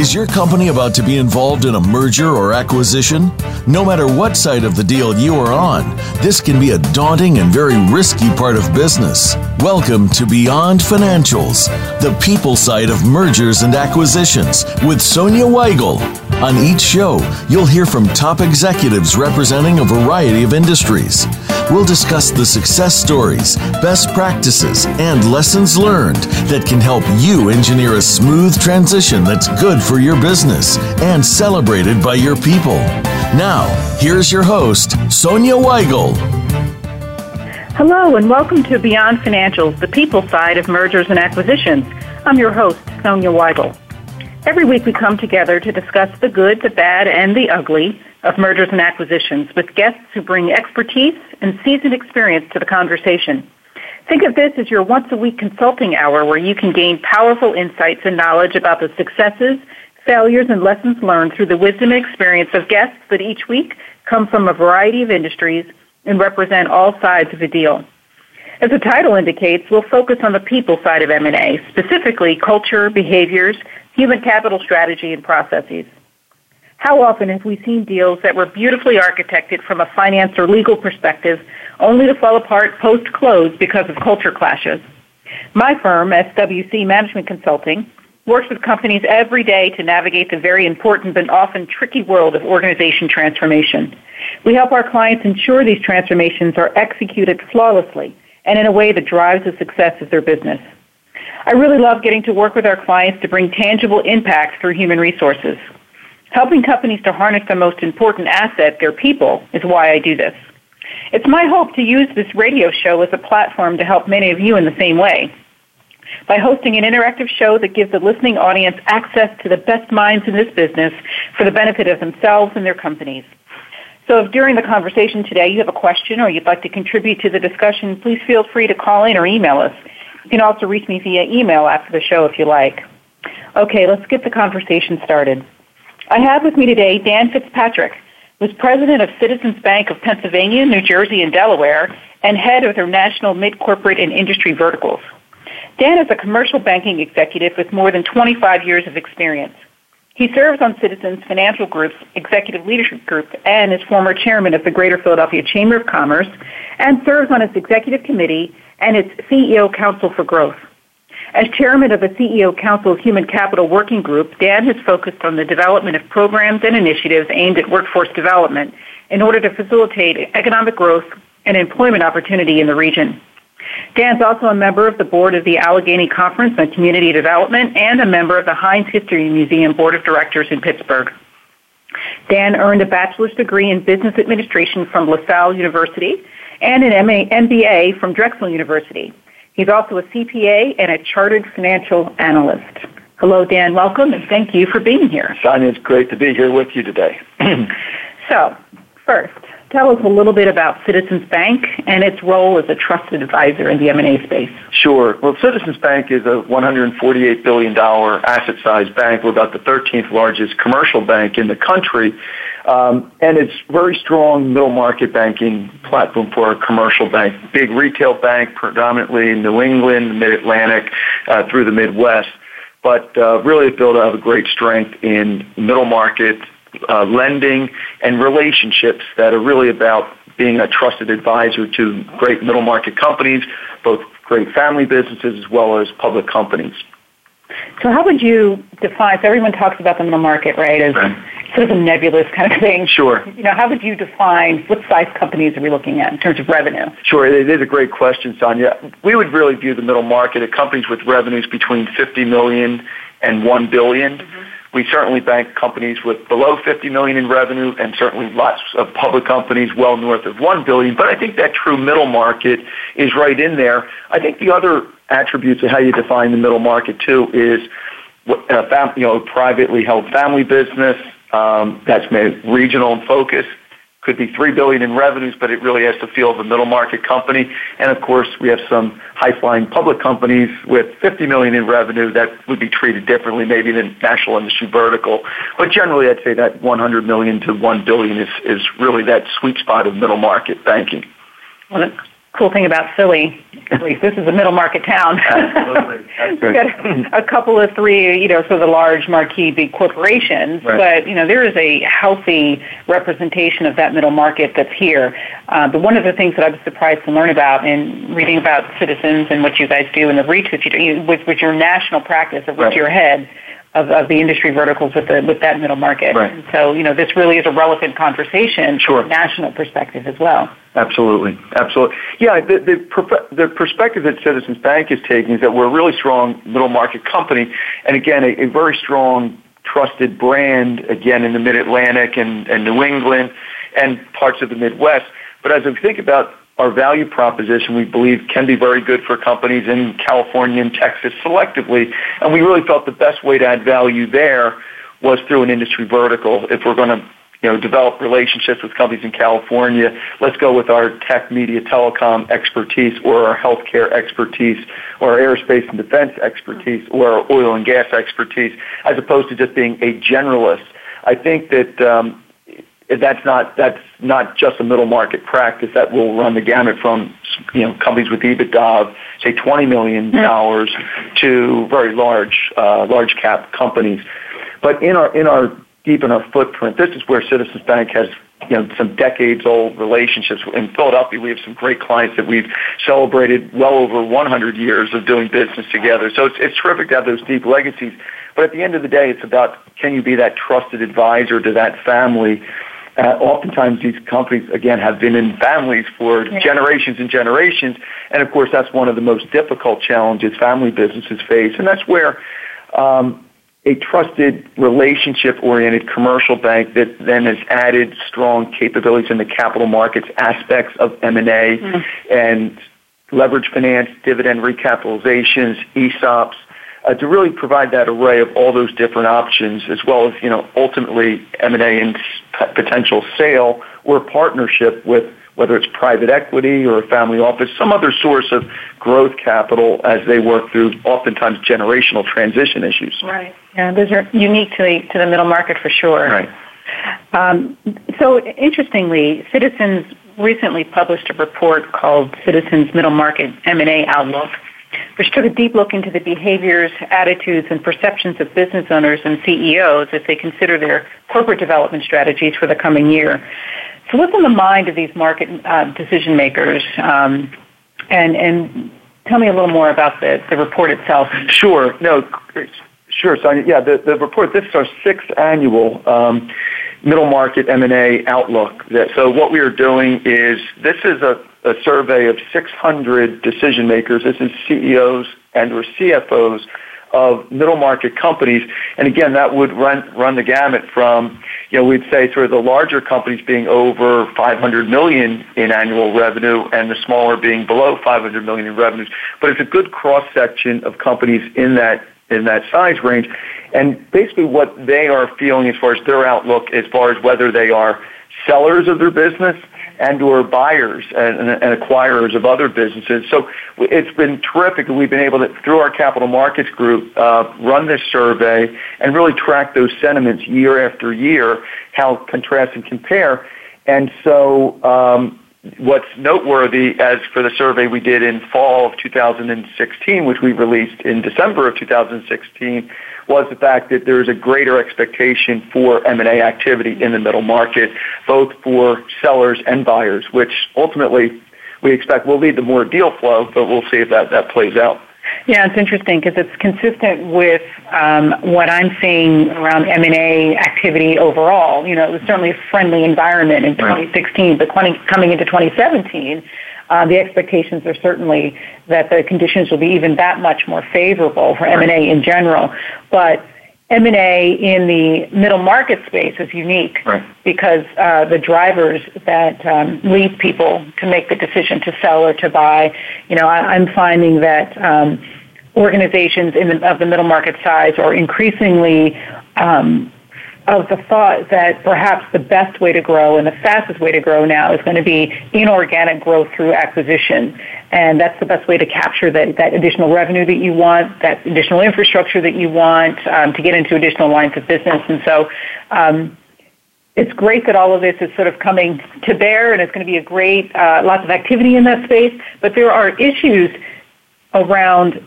Is your company about to be involved in a merger or acquisition? No matter what side of the deal you are on, this can be a daunting and very risky part of business. Welcome to Beyond Financials, the people side of mergers and acquisitions with Sonya Weigel. On each show, you'll hear from top executives representing a variety of industries. We'll discuss the success stories, best practices, and lessons learned that can help you engineer a smooth transition that's good for your business and celebrated by your people. Now, here's your host, Sonya Weigel. Hello, and welcome to Beyond Financials, the people side of mergers and acquisitions. I'm your host, Sonya Weigel. Every week we come together to discuss the good, the bad, and the ugly of mergers and acquisitions with guests who bring expertise and seasoned experience to the conversation. Think of this as your once a week consulting hour where you can gain powerful insights and knowledge about the successes, failures, and lessons learned through the wisdom and experience of guests that each week come from a variety of industries and represent all sides of a deal. As the title indicates, we'll focus on the people side of M&A, specifically culture, behaviors, human capital strategy, and processes. How often have we seen deals that were beautifully architected from a finance or legal perspective only to fall apart post close because of culture clashes? My firm, SWC Management Consulting, works with companies every day to navigate the very important but often tricky world of organization transformation. We help our clients ensure these transformations are executed flawlessly and in a way that drives the success of their business. I really love getting to work with our clients to bring tangible impact through human resources. Helping companies to harness the most important asset, their people, is why I do this. It's my hope to use this radio show as a platform to help many of you in the same way. By hosting an interactive show that gives the listening audience access to the best minds in this business for the benefit of themselves and their companies. So if during the conversation today you have a question or you'd like to contribute to the discussion, please feel free to call in or email us. You can also reach me via email after the show if you like. Okay, let's get the conversation started. I have with me today Dan Fitzpatrick, who's president of Citizens Bank of Pennsylvania, New Jersey, and Delaware, and head of their national mid-corporate and industry verticals. Dan is a commercial banking executive with more than 25 years of experience. He serves on Citizens Financial Group's Executive Leadership Group and is former chairman of the Greater Philadelphia Chamber of Commerce and serves on its executive committee and its CEO Council for Growth. As chairman of the CEO Council Human Capital Working Group, Dan has focused on the development of programs and initiatives aimed at workforce development in order to facilitate economic growth and employment opportunity in the region. Dan's also a member of the board of the Allegheny Conference on Community Development and a member of the Heinz History Museum Board of Directors in Pittsburgh. Dan earned a bachelor's degree in business administration from LaSalle University and an MBA from Drexel University. He's also a CPA and a chartered financial analyst. Hello, Dan. Welcome, and thank you for being here. Sonya, it's great to be here with you today. so, first, tell us a little bit about Citizens Bank and its role as a trusted advisor in the M&A space. Sure. Well, Citizens Bank is a $148 billion asset-sized bank. We're about the 13th largest commercial bank in the country. Um, and it's very strong middle market banking platform for a commercial bank. Big retail bank, predominantly in New England, Mid Atlantic, uh, through the Midwest. But uh, really built to have a great strength in middle market uh, lending and relationships that are really about being a trusted advisor to great middle market companies, both great family businesses as well as public companies. So how would you define, so everyone talks about them in the middle market, right, as right. sort of a nebulous kind of thing. Sure. You know, how would you define, what size companies are we looking at in terms of revenue? Sure, it is a great question, Sonya. We would really view the middle market at companies with revenues between 50 million and 1 billion. Mm-hmm. We certainly bank companies with below 50 million in revenue and certainly lots of public companies well north of 1 billion. But I think that true middle market is right in there. I think the other attributes of how you define the middle market too is uh, you know, privately held family business um, that's regional in focus could be three billion in revenues, but it really has the feel a middle market company. And of course, we have some high flying public companies with 50 million in revenue that would be treated differently, maybe than national industry vertical. But generally, I'd say that 100 million to 1 billion is, is really that sweet spot of middle market banking. Well, cool thing about Philly, at least this is a middle market town. Absolutely. Got a couple of three, you know, so the large marquee big corporations, right. but you know there is a healthy representation of that middle market that's here. Uh, but one of the things that I was surprised to learn about in reading about Citizens and what you guys do and the reach that you do with, with your national practice of which right. you're head of, of the industry verticals with the with that middle market. Right. And so, you know, this really is a relevant conversation sure. from a national perspective as well. Absolutely, absolutely. Yeah, the the, the perspective that Citizens Bank is taking is that we're a really strong middle market company, and again, a, a very strong trusted brand again in the Mid Atlantic and, and New England and parts of the Midwest. But as we think about our value proposition we believe can be very good for companies in California and Texas selectively. And we really felt the best way to add value there was through an industry vertical. If we're going to you know, develop relationships with companies in California. Let's go with our tech, media, telecom expertise, or our healthcare expertise, or our aerospace and defense expertise, or our oil and gas expertise, as opposed to just being a generalist. I think that um, that's not that's not just a middle market practice that will run the gamut from you know companies with EBITDA of say twenty million dollars to very large uh, large cap companies. But in our in our deep in our footprint, this is where Citizens Bank has you know some decades old relationships in Philadelphia. We have some great clients that we've celebrated well over 100 years of doing business together. So it's it's terrific to have those deep legacies. But at the end of the day, it's about can you be that trusted advisor to that family uh, oftentimes these companies, again, have been in families for yeah. generations and generations. And of course, that's one of the most difficult challenges family businesses face. And that's where um, a trusted relationship-oriented commercial bank that then has added strong capabilities in the capital markets aspects of M&A mm-hmm. and leverage finance, dividend recapitalizations, ESOPs, uh, to really provide that array of all those different options, as well as you know ultimately M and A and potential sale or partnership with whether it's private equity or a family office, some other source of growth capital as they work through oftentimes generational transition issues. Right. Yeah, those are unique to the to the middle market for sure. Right. Um, so interestingly, Citizens recently published a report called Citizens Middle Market M&A Outlook which took a deep look into the behaviors, attitudes, and perceptions of business owners and CEOs as they consider their corporate development strategies for the coming year. So, what's in the mind of these market uh, decision makers? Um, and, and tell me a little more about the, the report itself. Sure. No, sure. So, yeah, the, the report, this is our sixth annual um, middle market M&A outlook. So, what we are doing is this is a a survey of 600 decision makers. This is CEOs and or CFOs of middle market companies. And again, that would run, run the gamut from, you know, we'd say sort of the larger companies being over 500 million in annual revenue and the smaller being below 500 million in revenues. But it's a good cross section of companies in that in that size range. And basically what they are feeling as far as their outlook as far as whether they are sellers of their business and or buyers and, and, acquirers of other businesses. So it's been terrific. that We've been able to, through our capital markets group, uh, run this survey and really track those sentiments year after year, how contrast and compare. And so um, what's noteworthy as for the survey we did in fall of 2016, which we released in December of 2016, was the fact that there's a greater expectation for M&A activity in the middle market, both for sellers and buyers, which ultimately we expect will lead to more deal flow, but we'll see if that, that plays out. Yeah, it's interesting because it's consistent with um, what I'm seeing around M&A activity overall. You know, it was certainly a friendly environment in 2016, but coming into 2017, uh, the expectations are certainly that the conditions will be even that much more favorable for M&A in general. But M&A in the middle market space is unique right. because uh, the drivers that um, lead people to make the decision to sell or to buy, you know, I, am finding that um, organizations in the, of the middle market size are increasingly um, of the thought that perhaps the best way to grow and the fastest way to grow now is going to be inorganic growth through acquisition. And that's the best way to capture that, that additional revenue that you want, that additional infrastructure that you want um, to get into additional lines of business. And so um, it's great that all of this is sort of coming to bear and it's going to be a great, uh, lots of activity in that space. But there are issues around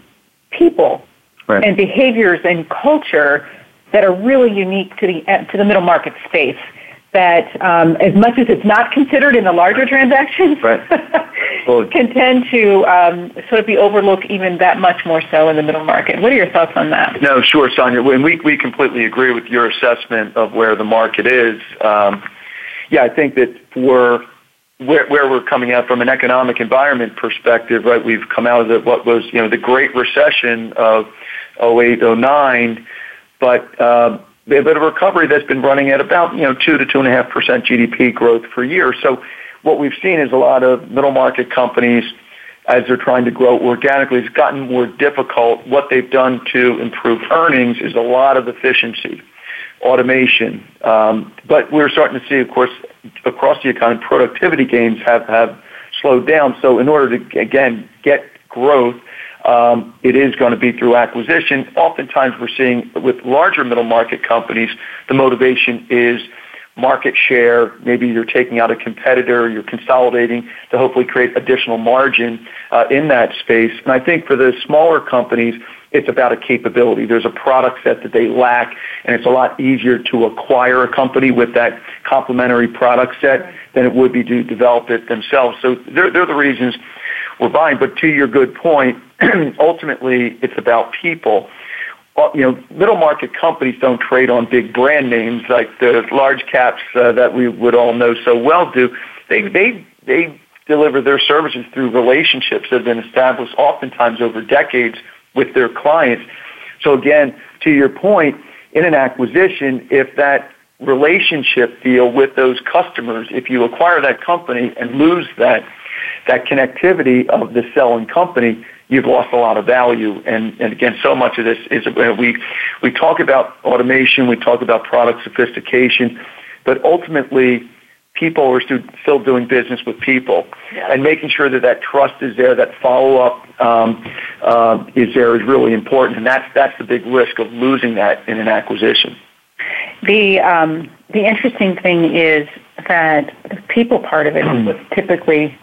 people right. and behaviors and culture that are really unique to the uh, to the middle market space. That um, as much as it's not considered in the larger transactions, right. well, can tend to um, sort of be overlooked even that much more so in the middle market. What are your thoughts on that? No, sure, Sonya. And we we completely agree with your assessment of where the market is. Um, yeah, I think that for where, where we're coming out from an economic environment perspective, right? We've come out of the, what was, you know, the Great Recession of 08, 09, but uh, a bit of recovery that's been running at about, you know, two to two and a half percent GDP growth per year. So what we've seen is a lot of middle market companies, as they're trying to grow organically, it's gotten more difficult. What they've done to improve earnings is a lot of efficiency automation. Um, but we're starting to see, of course, across the economy, productivity gains have, have slowed down. So in order to, again, get growth, um, it is going to be through acquisition. Oftentimes we're seeing with larger middle market companies, the motivation is market share. Maybe you're taking out a competitor, you're consolidating to hopefully create additional margin uh, in that space. And I think for the smaller companies, it's about a capability. There's a product set that they lack, and it's a lot easier to acquire a company with that complementary product set than it would be to develop it themselves. So they're, they're the reasons we're buying. But to your good point, ultimately, it's about people. You know, middle market companies don't trade on big brand names like the large caps uh, that we would all know so well do. They they they deliver their services through relationships that have been established oftentimes over decades with their clients. So again, to your point, in an acquisition, if that relationship deal with those customers, if you acquire that company and lose that that connectivity of the selling company, you've lost a lot of value. And, and again, so much of this is uh, we we talk about automation, we talk about product sophistication, but ultimately people are still doing business with people yeah. and making sure that that trust is there, that follow up um, uh, is there is really important, and that's that's the big risk of losing that in an acquisition. The um, the interesting thing is that the people part of it was typically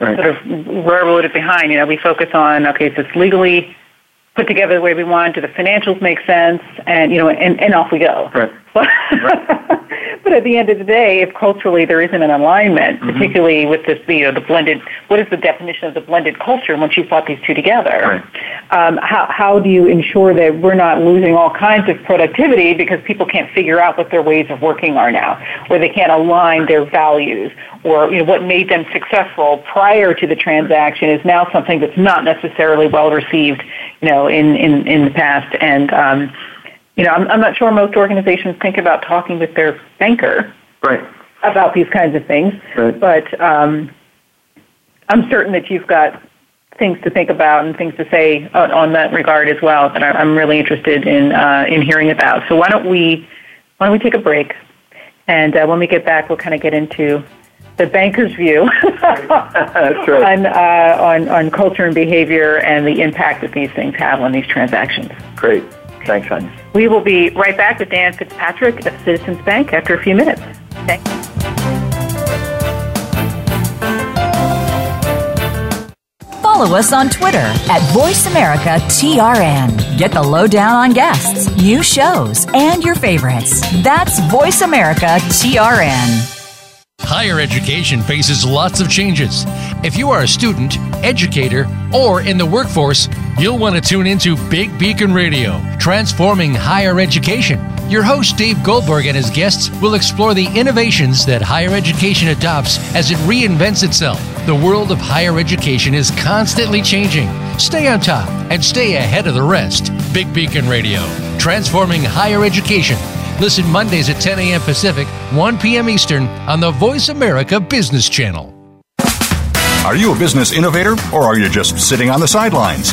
right. sort of railroaded behind. You know, we focus on okay, if it's legally put together the way we want, do the financials make sense, and you know, and, and off we go. Right. But, but at the end of the day, if culturally there isn't an alignment, mm-hmm. particularly with this, you know, the blended, what is the definition of the blended culture once you've brought these two together? Right. Um, how, how do you ensure that we're not losing all kinds of productivity because people can't figure out what their ways of working are now, or they can't align their values, or you know, what made them successful prior to the transaction is now something that's not necessarily well received, you know, in, in, in the past. And, um, you know, I'm, I'm not sure most organizations think about talking with their banker right. about these kinds of things. Right. But um, I'm certain that you've got things to think about and things to say on, on that regard as well that I'm really interested in uh, in hearing about. So why don't we why don't we take a break? And uh, when we get back, we'll kind of get into the banker's view on, uh, on on culture and behavior and the impact that these things have on these transactions. Great. Thanks, Anya. We will be right back with Dan Fitzpatrick of Citizens Bank after a few minutes. Thanks. Follow us on Twitter at VoiceAmericaTRN. Get the lowdown on guests, new shows, and your favorites. That's VoiceAmericaTRN. Higher education faces lots of changes. If you are a student, educator, or in the workforce, you'll want to tune into Big Beacon Radio, transforming higher education. Your host, Dave Goldberg, and his guests will explore the innovations that higher education adopts as it reinvents itself. The world of higher education is constantly changing. Stay on top and stay ahead of the rest. Big Beacon Radio, transforming higher education. Listen Mondays at 10 a.m. Pacific, 1 p.m. Eastern on the Voice America Business Channel. Are you a business innovator or are you just sitting on the sidelines?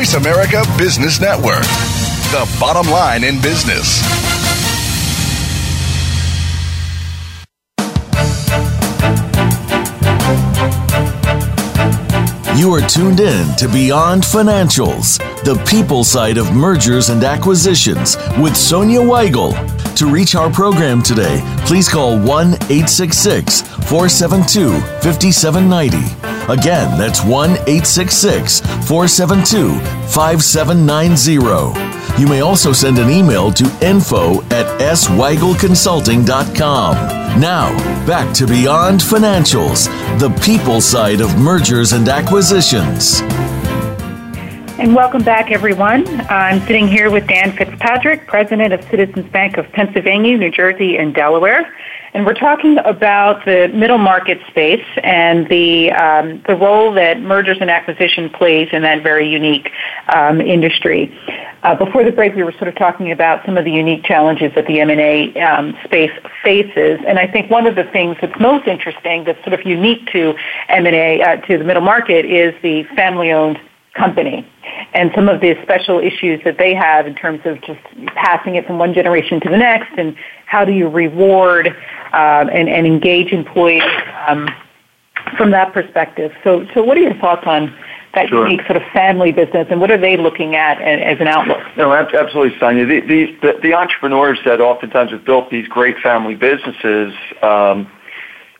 Voice America Business Network, the bottom line in business. You are tuned in to Beyond Financials, the people side of mergers and acquisitions with Sonya Weigel. To reach our program today, please call 1 866 472 5790 Again, that's 1 866 472 5790. You may also send an email to info at sweigelconsulting.com. Now, back to Beyond Financials, the people side of mergers and acquisitions. And welcome back, everyone. I'm sitting here with Dan Fitzpatrick, President of Citizens Bank of Pennsylvania, New Jersey, and Delaware and we're talking about the middle market space and the um, the role that mergers and acquisition plays in that very unique um, industry. Uh, before the break, we were sort of talking about some of the unique challenges that the M&A um, space faces, and I think one of the things that's most interesting, that's sort of unique to M&A uh, to the middle market, is the family-owned company and some of the special issues that they have in terms of just passing it from one generation to the next and how do you reward um, and, and, engage employees um, from that perspective. So, so what are your thoughts on that sure. unique sort of family business, and what are they looking at as an outlook? No, absolutely, Sonya. The, the, the entrepreneurs that oftentimes have built these great family businesses um,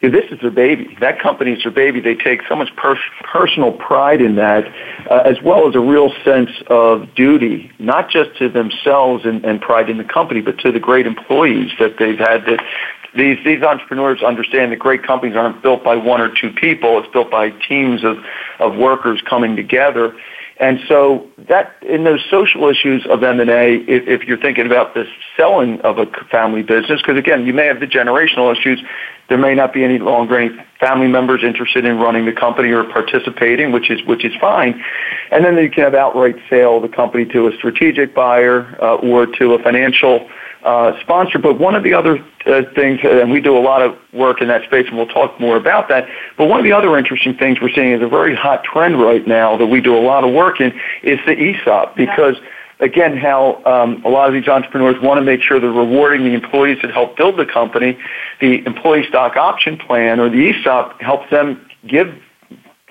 this is their baby. That company is their baby. They take so much per- personal pride in that, uh, as well as a real sense of duty, not just to themselves and, and pride in the company, but to the great employees that they've had. That these these entrepreneurs understand that great companies aren't built by one or two people. It's built by teams of of workers coming together. And so that in those social issues of M&A, if, if you're thinking about the selling of a family business, because again, you may have the generational issues, there may not be any longer any family members interested in running the company or participating, which is which is fine. And then you can have outright sale of the company to a strategic buyer uh, or to a financial uh, sponsor. But one of the other uh, things, and we do a lot of work in that space, and we'll talk more about that. But one of the other interesting things we're seeing is a very hot trend right now that we do a lot of work in is the ESOP because. Yeah again, how um, a lot of these entrepreneurs want to make sure they're rewarding the employees that help build the company. The employee stock option plan or the ESOP helps them give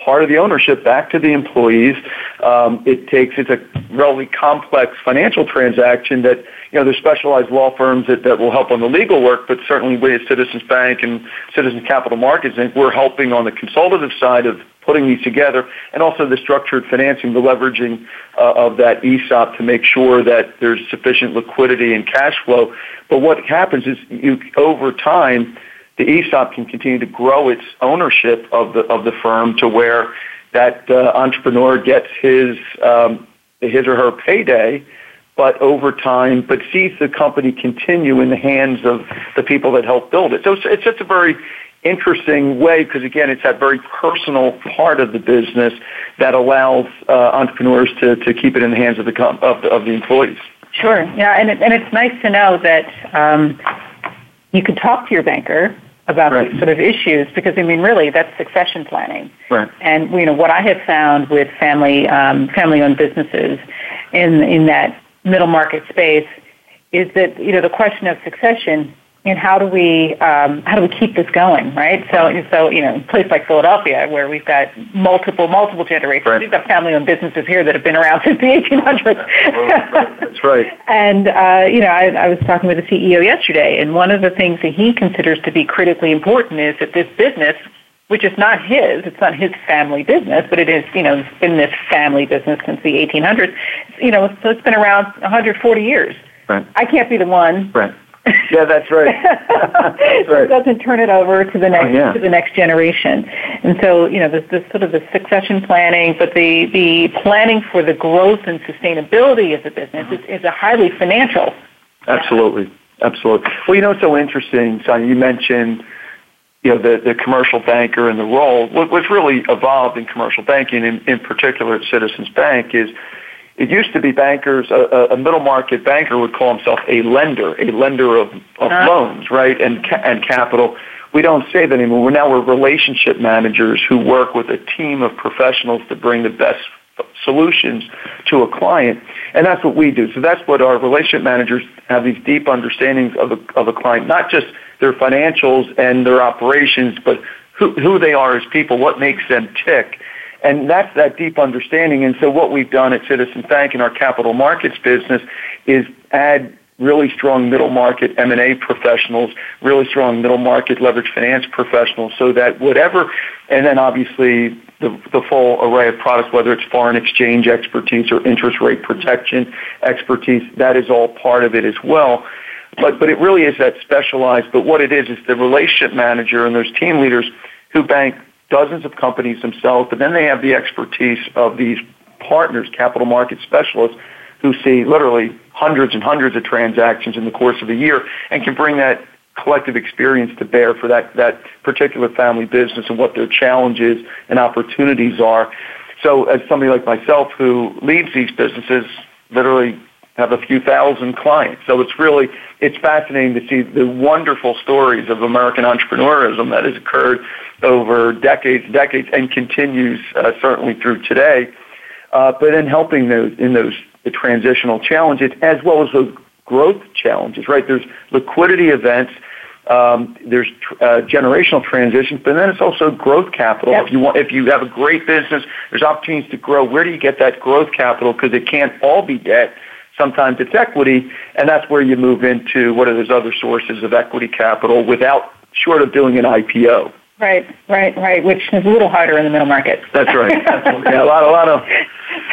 part of the ownership back to the employees. Um, it takes it's a relatively complex financial transaction that you know there's specialized law firms that, that will help on the legal work, but certainly we at Citizens Bank and Citizens Capital Markets Inc. we're helping on the consultative side of putting these together, and also the structured financing, the leveraging uh, of that ESOP to make sure that there's sufficient liquidity and cash flow. But what happens is you over time the ESOP can continue to grow its ownership of the of the firm to where that uh, entrepreneur gets his um, his or her payday, but over time, but sees the company continue in the hands of the people that help build it. So it's, it's just a very interesting way because again, it's that very personal part of the business that allows uh, entrepreneurs to, to keep it in the hands of the com- of, the, of the employees. Sure. Yeah, and it, and it's nice to know that um, you can talk to your banker about right. these sort of issues because I mean really that's succession planning. Right. And you know what I have found with family um, family owned businesses in in that middle market space is that you know the question of succession and how do we um, how do we keep this going, right? So so you know, a place like Philadelphia where we've got multiple multiple generations, right. we've got family-owned businesses here that have been around since the 1800s. That's right. and uh, you know, I, I was talking with the CEO yesterday, and one of the things that he considers to be critically important is that this business which is not his. It's not his family business, but it is, you know, been this family business since the 1800s. You know, so it's been around 140 years. Right. I can't be the one. Right. Yeah, that's right. that's right. doesn't turn it over to the next oh, yeah. to the next generation. And so, you know, this, this sort of the succession planning, but the the planning for the growth and sustainability of the business mm-hmm. is, is a highly financial. Absolutely, absolutely. Well, you know, it's so interesting, Sonya. You mentioned you know, the, the commercial banker and the role. What, what's really evolved in commercial banking, in, in particular at Citizens Bank, is it used to be bankers, a, a middle market banker would call himself a lender, a lender of, of uh-huh. loans, right, and, and capital. We don't say that anymore. We're now we're relationship managers who work with a team of professionals to bring the best solutions to a client. And that's what we do. So that's what our relationship managers have these deep understandings of a, of a client, not just their financials and their operations, but who, who they are as people, what makes them tick. And that's that deep understanding. And so what we've done at Citizens Bank in our capital markets business is add really strong middle market M&A professionals, really strong middle market leverage finance professionals so that whatever, and then obviously the, the full array of products, whether it's foreign exchange expertise or interest rate protection expertise, that is all part of it as well. But, but it really is that specialized, but what it is is the relationship manager and those team leaders who bank dozens of companies themselves, but then they have the expertise of these partners, capital market specialists, who see literally hundreds and hundreds of transactions in the course of a year and can bring that collective experience to bear for that, that particular family business and what their challenges and opportunities are. So as somebody like myself who leads these businesses, literally have a few thousand clients. So it's really, it's fascinating to see the wonderful stories of American entrepreneurism that has occurred over decades, decades, and continues uh, certainly through today. Uh, but in helping those in those the transitional challenges as well as those growth challenges, right? There's liquidity events. Um, there's uh, generational transitions, but then it's also growth capital. Yep. If you want, if you have a great business, there's opportunities to grow. Where do you get that growth capital? Because it can't all be debt. Sometimes it's equity, and that's where you move into what are those other sources of equity capital without short of doing an IPO. Right, right, right. Which is a little harder in the middle market. That's right. yeah, a lot, a lot of,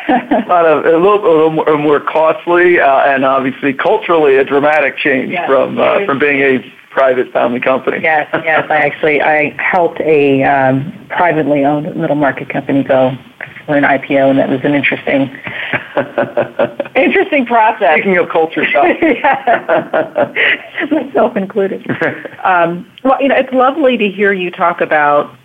a lot of, a little, a little more, more costly, uh, and obviously culturally a dramatic change yes. from uh, from being a private family company. Yes, yes. I actually I helped a um, privately owned middle market company go for an IPO, and that was an interesting, interesting process. Speaking of culture shock, myself included. Um, well, you know, it's lovely to hear you talk about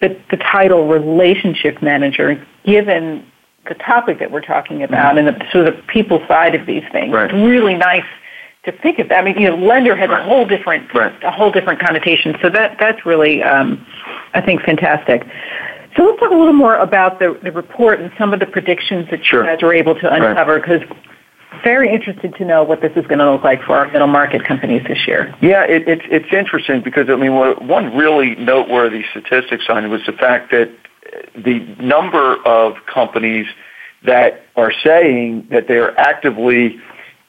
the, the title relationship manager, given the topic that we're talking about mm-hmm. and the sort of the people side of these things. Right. It's really nice to think of that. I mean, you know, lender has right. a whole different right. a whole different connotation. So that that's really um, I think fantastic. So let's talk a little more about the, the report and some of the predictions that sure. you guys were able to uncover because very interested to know what this is going to look like for our middle market companies this year. Yeah, it, it's it's interesting because I mean, one really noteworthy statistics on it was the fact that the number of companies that are saying that they are actively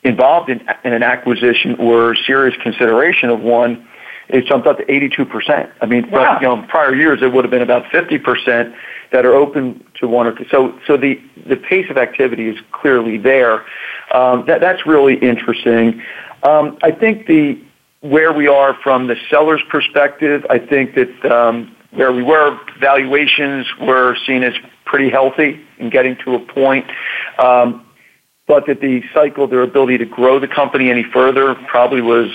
involved in, in an acquisition or serious consideration of one it jumped up to 82%. I mean, wow. you know, prior years it would have been about 50% that are open to one or two. So, so the, the pace of activity is clearly there. Um, that, that's really interesting. Um, I think the, where we are from the seller's perspective, I think that um, where we were, valuations were seen as pretty healthy and getting to a point. Um, but that the cycle, their ability to grow the company any further probably was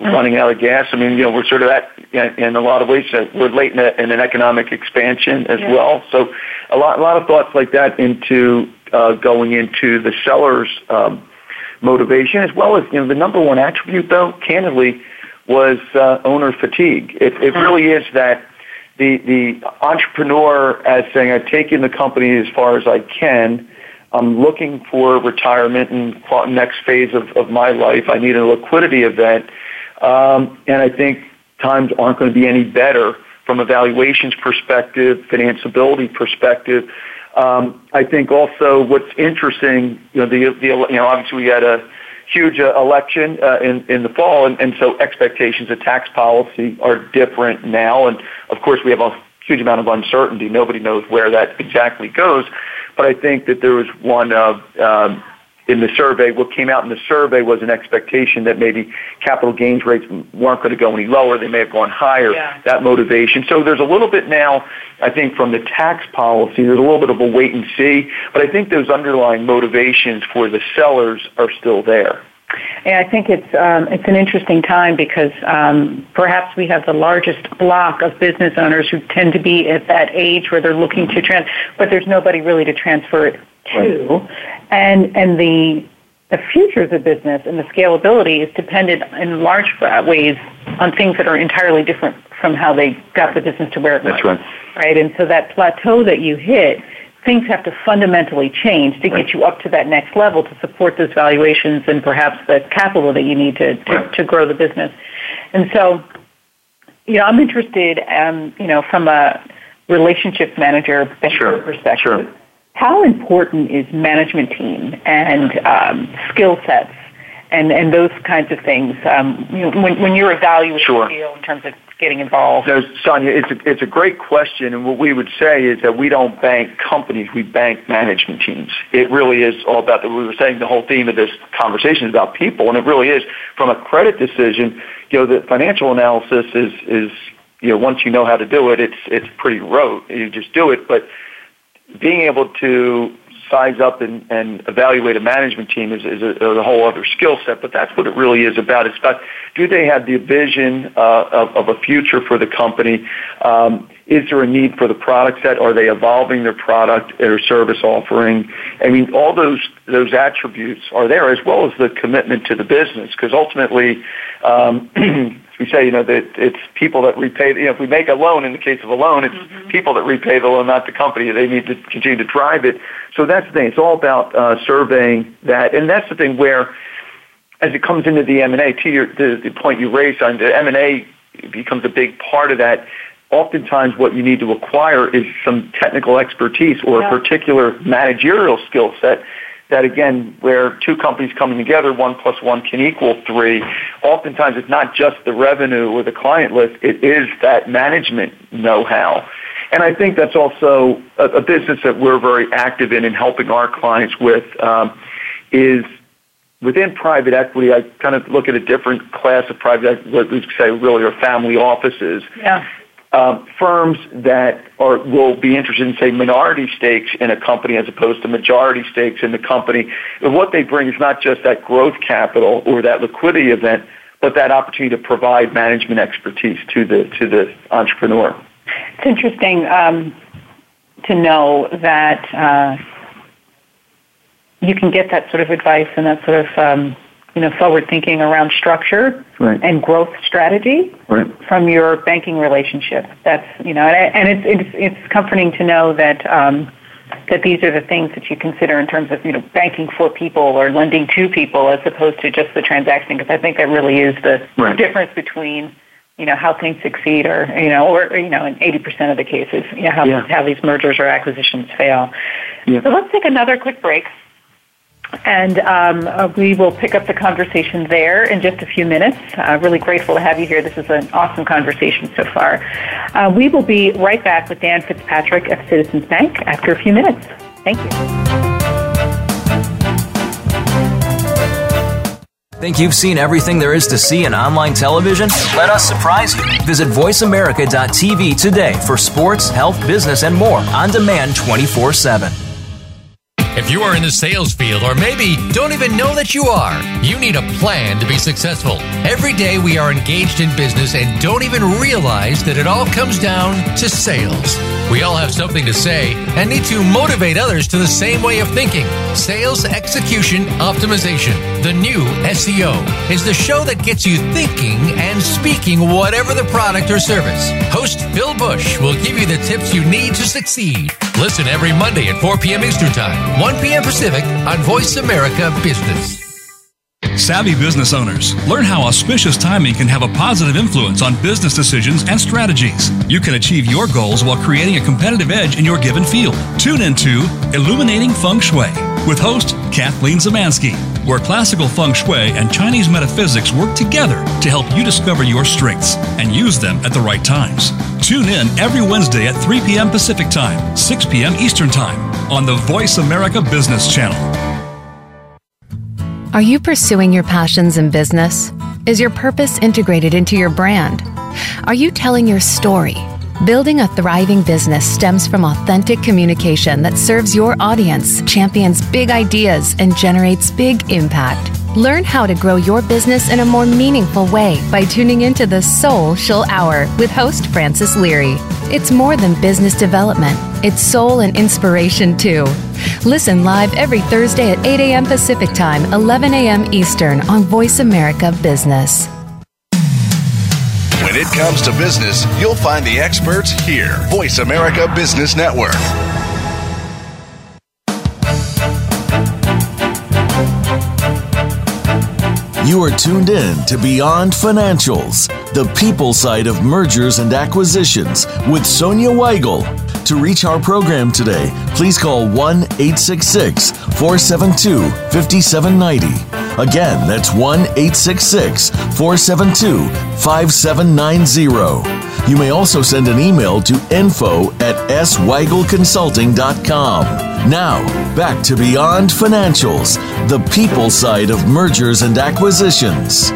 running out of gas. I mean, you know, we're sort of at, in a lot of ways, uh, we're late in, a, in an economic expansion as yeah. well. So a lot, a lot of thoughts like that into uh, going into the seller's um, motivation, as well as, you know, the number one attribute, though, candidly, was uh, owner fatigue. It, it mm-hmm. really is that the, the entrepreneur as saying, I've taken the company as far as I can, I'm looking for retirement and next phase of, of my life. I need a liquidity event. Um, and I think times aren't going to be any better from a valuations perspective, financeability perspective. Um, I think also what's interesting, you know, the, the you know, obviously we had a huge uh, election uh, in in the fall, and, and so expectations of tax policy are different now. And of course, we have a huge amount of uncertainty. Nobody knows where that exactly goes. But I think that there was one of um, in the survey, what came out in the survey was an expectation that maybe capital gains rates weren't going to go any lower. They may have gone higher, yeah. that motivation. So there's a little bit now, I think, from the tax policy, there's a little bit of a wait and see. But I think those underlying motivations for the sellers are still there. Yeah, I think it's um, it's an interesting time because um, perhaps we have the largest block of business owners who tend to be at that age where they're looking to trans, but there's nobody really to transfer it to, right. and and the the future of the business and the scalability is dependent in large ways on things that are entirely different from how they got the business to where it That's was. right. Right, and so that plateau that you hit, things have to fundamentally change to right. get you up to that next level to support those valuations and perhaps the capital that you need to to, right. to grow the business. And so, you know, I'm interested, um, you know, from a relationship manager sure. perspective. Sure how important is management team and um, skill sets and, and those kinds of things um, you know, when, when you're evaluating sure. the deal in terms of getting involved? No, Sonya, it's a, it's a great question, and what we would say is that we don't bank companies, we bank management teams. It really is all about, the, we were saying the whole theme of this conversation is about people, and it really is from a credit decision, you know, the financial analysis is, is you know, once you know how to do it, it's, it's pretty rote. You just do it, but being able to size up and, and evaluate a management team is, is, a, is a whole other skill set, but that's what it really is about. It's about do they have the vision uh, of, of a future for the company? Um, is there a need for the product set? Are they evolving their product or service offering? I mean, all those those attributes are there, as well as the commitment to the business, because ultimately, um, we say, you know, that it's people that repay. You know, if we make a loan, in the case of a loan, it's mm-hmm. people that repay the loan, not the company. They need to continue to drive it. So that's the thing. It's all about uh, surveying that, and that's the thing where, as it comes into the M and A, to your the, the point you raised on the M and A becomes a big part of that. Oftentimes, what you need to acquire is some technical expertise or yeah. a particular managerial skill set that again, where two companies coming together, one plus one can equal three. Oftentimes, it's not just the revenue or the client list; it is that management know-how. And I think that's also a, a business that we're very active in in helping our clients with. Um, is within private equity, I kind of look at a different class of private equity, what we say really are family offices. Yeah um, firms that are will be interested in say minority stakes in a company as opposed to majority stakes in the company. And what they bring is not just that growth capital or that liquidity event, but that opportunity to provide management expertise to the to the entrepreneur. It's interesting um, to know that uh, you can get that sort of advice and that sort of um, you know, forward thinking around structure right. and growth strategy right. from your banking relationship. That's you know, and, it's it's it's comforting to know that um, that these are the things that you consider in terms of you know banking for people or lending to people as opposed to just the transaction. Because I think that really is the right. difference between you know how things succeed or you know or you know in 80% of the cases you know how, yeah. how these mergers or acquisitions fail. Yeah. So let's take another quick break. And um, uh, we will pick up the conversation there in just a few minutes. Uh, really grateful to have you here. This is an awesome conversation so far. Uh, we will be right back with Dan Fitzpatrick of Citizens Bank after a few minutes. Thank you. Think you've seen everything there is to see in online television? Let us surprise you. Visit VoiceAmerica.tv today for sports, health, business, and more on demand 24 7. If you are in the sales field or maybe don't even know that you are, you need a plan to be successful. Every day we are engaged in business and don't even realize that it all comes down to sales. We all have something to say and need to motivate others to the same way of thinking. Sales Execution Optimization, the new SEO, is the show that gets you thinking and speaking whatever the product or service. Host Phil Bush will give you the tips you need to succeed. Listen every Monday at 4 p.m. Eastern Time, 1 p.m. Pacific on Voice America Business. Savvy business owners, learn how auspicious timing can have a positive influence on business decisions and strategies. You can achieve your goals while creating a competitive edge in your given field. Tune into Illuminating Feng Shui with host Kathleen Zemansky, where classical feng shui and Chinese metaphysics work together to help you discover your strengths and use them at the right times. Tune in every Wednesday at 3 p.m. Pacific Time, 6 p.m. Eastern Time on the Voice America Business Channel. Are you pursuing your passions in business? Is your purpose integrated into your brand? Are you telling your story? Building a thriving business stems from authentic communication that serves your audience, champions big ideas, and generates big impact. Learn how to grow your business in a more meaningful way by tuning into the Soul Soulful Hour with host Francis Leary. It's more than business development, it's soul and inspiration too. Listen live every Thursday at 8 a.m. Pacific Time, 11 a.m. Eastern on Voice America Business. When it comes to business, you'll find the experts here. Voice America Business Network. You are tuned in to Beyond Financials, the people side of mergers and acquisitions with Sonya Weigel. To reach our program today, please call 1 866 472 5790. Again, that's 1 866 472 5790. You may also send an email to info at sweigelconsulting.com. Now, back to Beyond Financials, the people side of mergers and acquisitions.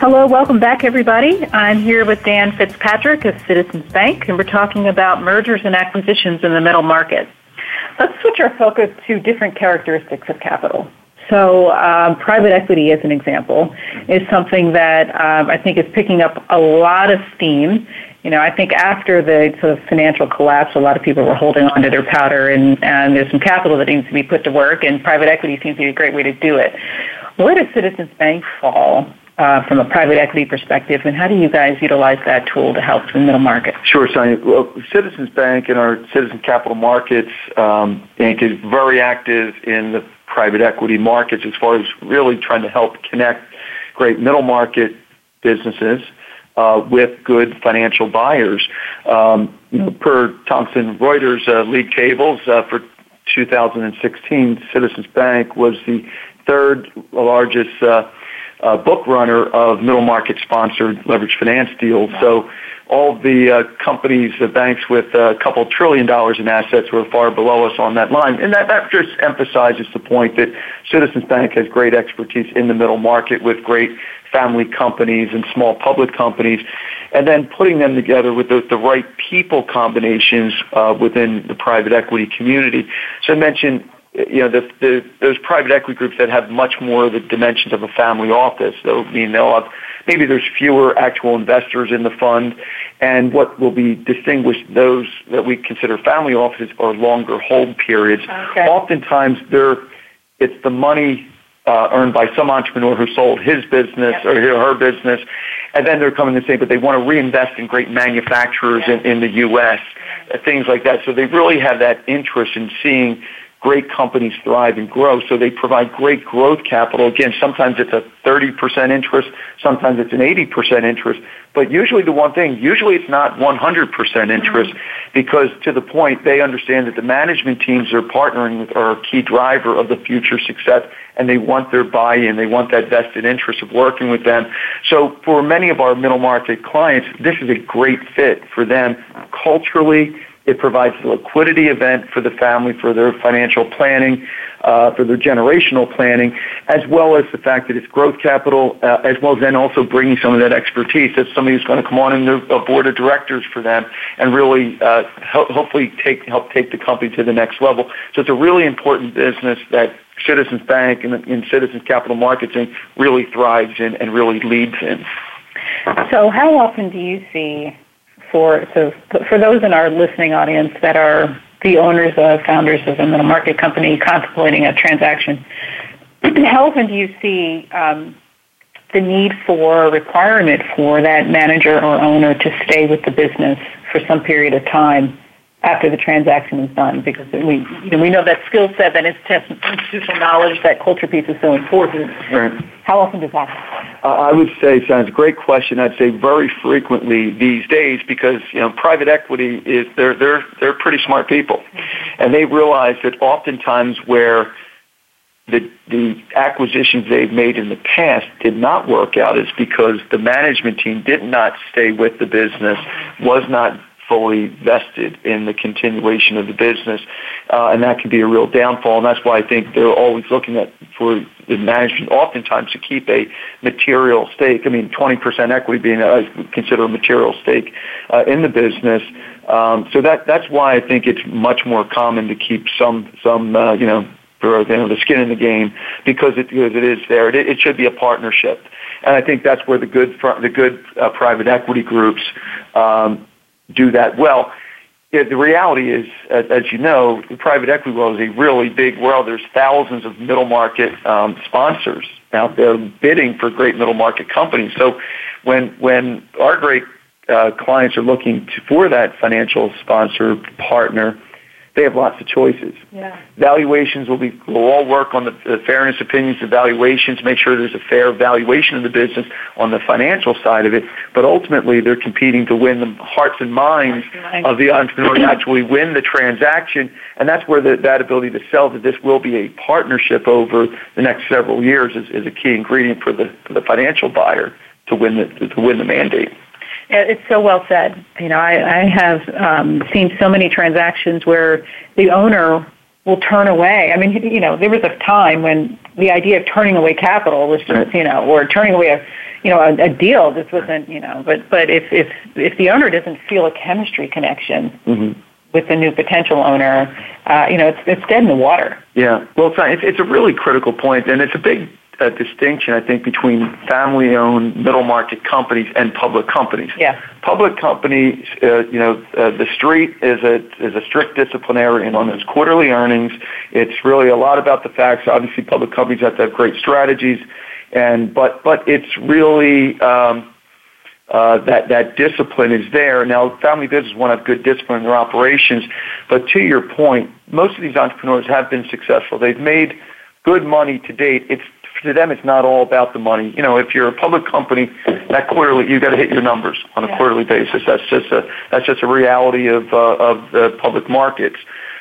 Hello, welcome back, everybody. I'm here with Dan Fitzpatrick of Citizens Bank, and we're talking about mergers and acquisitions in the middle market. Let's switch our focus to different characteristics of capital. So, um, private equity, as an example, is something that um, I think is picking up a lot of steam. You know, I think after the sort of financial collapse, a lot of people were holding on to their powder, and, and there's some capital that needs to be put to work, and private equity seems to be a great way to do it. Where does Citizens Bank fall uh, from a private equity perspective, and how do you guys utilize that tool to help the middle market? Sure, Sonya. Well, Citizens Bank and our Citizen Capital Markets um, Inc. is very active in the private equity markets as far as really trying to help connect great middle market businesses uh, with good financial buyers. Um, you know, per Thomson Reuters uh, league tables uh, for 2016, Citizens Bank was the third largest uh, uh, book runner of middle market sponsored leveraged finance deals. So all the uh, companies, the banks with a couple trillion dollars in assets were far below us on that line. And that, that just emphasizes the point that Citizens Bank has great expertise in the middle market with great family companies and small public companies, and then putting them together with the, the right people combinations uh, within the private equity community. So I mentioned you know, the, the, those private equity groups that have much more of the dimensions of a family office. So, I mean, they'll have maybe there's fewer actual investors in the fund, and what will be distinguished those that we consider family offices are longer hold periods. Okay. Oftentimes, they're it's the money uh, earned by some entrepreneur who sold his business yep. or her business, and then they're coming to say, but they want to reinvest in great manufacturers in, in the U.S. Things like that. So they really have that interest in seeing great companies thrive and grow. So they provide great growth capital. Again, sometimes it's a 30% interest, sometimes it's an 80% interest, but usually the one thing, usually it's not 100% interest mm-hmm. because to the point they understand that the management teams they're partnering with are a key driver of the future success and they want their buy-in, they want that vested interest of working with them. So for many of our middle market clients, this is a great fit for them culturally, it provides a liquidity event for the family for their financial planning, uh, for their generational planning, as well as the fact that it's growth capital, uh, as well as then also bringing some of that expertise that somebody who's going to come on in the board of directors for them and really uh, help, hopefully take help take the company to the next level. So it's a really important business that Citizens Bank and, and Citizens Capital Markets really thrives in and really leads in. So how often do you see for so for those in our listening audience that are the owners of founders of a middle market company contemplating a transaction, how often do you see um, the need for a requirement for that manager or owner to stay with the business for some period of time after the transaction is done because we you know, we know that skill set, that institutional knowledge, that culture piece is so important. Right. How often does that happen? Uh, I would say, sounds a great question. I'd say very frequently these days because you know private equity is they're they're they're pretty smart people, and they realize that oftentimes where the the acquisitions they've made in the past did not work out is because the management team did not stay with the business, was not fully vested in the continuation of the business, uh, and that can be a real downfall. And that's why I think they're always looking at for the management, oftentimes, to keep a material stake. I mean, 20% equity being I consider a material stake uh, in the business. Um, so that that's why I think it's much more common to keep some some uh, you know for you know the skin in the game because it because it is there. It, it should be a partnership, and I think that's where the good the good uh, private equity groups um, do that well. Yeah, the reality is, as, you know, the private equity world is a really big world. There's thousands of middle market um, sponsors out there bidding for great middle market companies. So when when our great uh, clients are looking to, for that financial sponsor partner, they have lots of choices. Yeah. Valuations will be, we'll all work on the, the fairness opinions of valuations, make sure there's a fair valuation of the business on the financial side of it, but ultimately they're competing to win the hearts and minds of the entrepreneur to actually win the transaction, and that's where the, that ability to sell that this will be a partnership over the next several years is, is a key ingredient for the, for the financial buyer to win the, to win the mandate. It's so well said. You know, I, I have um, seen so many transactions where the owner will turn away. I mean, you know, there was a time when the idea of turning away capital was just, you know, or turning away a, you know, a, a deal. This wasn't, you know, but but if if if the owner doesn't feel a chemistry connection. Mm-hmm. With the new potential owner, uh, you know, it's it's dead in the water. Yeah, well, it's, it's a really critical point, and it's a big a distinction, I think, between family-owned middle market companies and public companies. Yeah. Public companies, uh, you know, uh, the street is a is a strict disciplinarian on its quarterly earnings. It's really a lot about the facts. Obviously, public companies have to have great strategies, and but but it's really. Um, uh, that that discipline is there. Now, family business want to have good discipline in their operations, but to your point, most of these entrepreneurs have been successful. They've made good money to date. It's to them, it's not all about the money. You know, if you're a public company, that quarterly, you got to hit your numbers on a yeah. quarterly basis. That's just a that's just a reality of uh, of the public markets,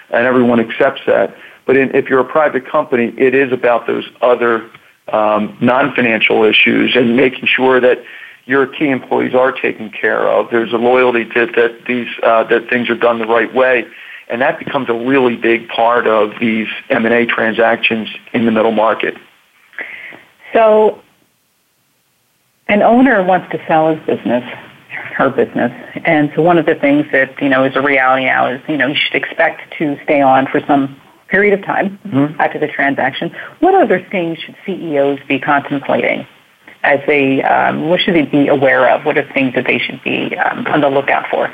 and everyone accepts that. But in, if you're a private company, it is about those other um, non-financial issues and making sure that your key employees are taken care of. There's a loyalty to that these uh, that things are done the right way, and that becomes a really big part of these M and A transactions in the middle market. So, an owner wants to sell his business, her business, and so one of the things that you know is a reality now is you know you should expect to stay on for some period of time mm-hmm. after the transaction. What other things should CEOs be contemplating as they um, what should they be aware of? What are things that they should be um, on the lookout for?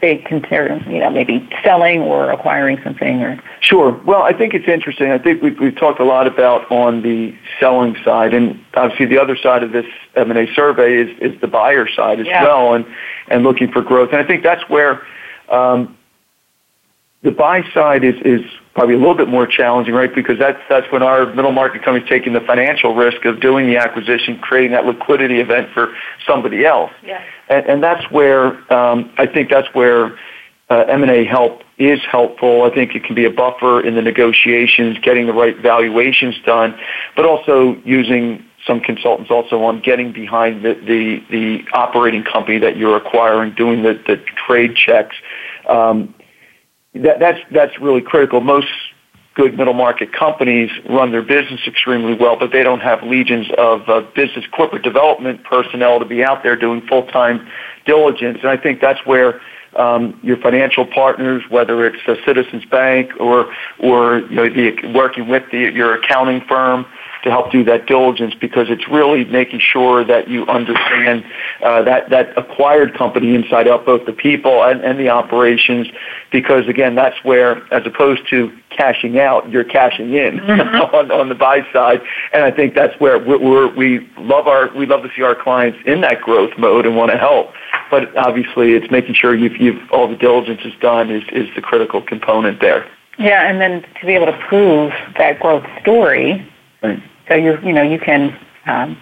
They consider, you know, maybe selling or acquiring something or? Sure. Well, I think it's interesting. I think we've, we've talked a lot about on the selling side, and obviously the other side of this M&A survey is, is the buyer side as yeah. well, and, and looking for growth. And I think that's where um, the buy side is, is probably a little bit more challenging, right? Because that's that's when our middle market companies taking the financial risk of doing the acquisition, creating that liquidity event for somebody else. Yeah. And, and that's where um, I think that's where uh, M&A help is helpful. I think it can be a buffer in the negotiations, getting the right valuations done, but also using some consultants also on getting behind the, the, the operating company that you're acquiring, doing the, the trade checks. Um, that, that's that's really critical. Most good middle market companies run their business extremely well, but they don't have legions of uh, business corporate development personnel to be out there doing full time diligence. And I think that's where um, your financial partners, whether it's a Citizens Bank or or you know, the, working with the, your accounting firm, to help do that diligence because it's really making sure that you understand uh, that that acquired company inside out, both the people and, and the operations. Because again, that's where, as opposed to cashing out, you're cashing in mm-hmm. on, on the buy side, and I think that's where we're, we're, we love our we love to see our clients in that growth mode and want to help. But obviously, it's making sure you've, you've all the diligence is done is is the critical component there. Yeah, and then to be able to prove that growth story, right. So you you know you can um,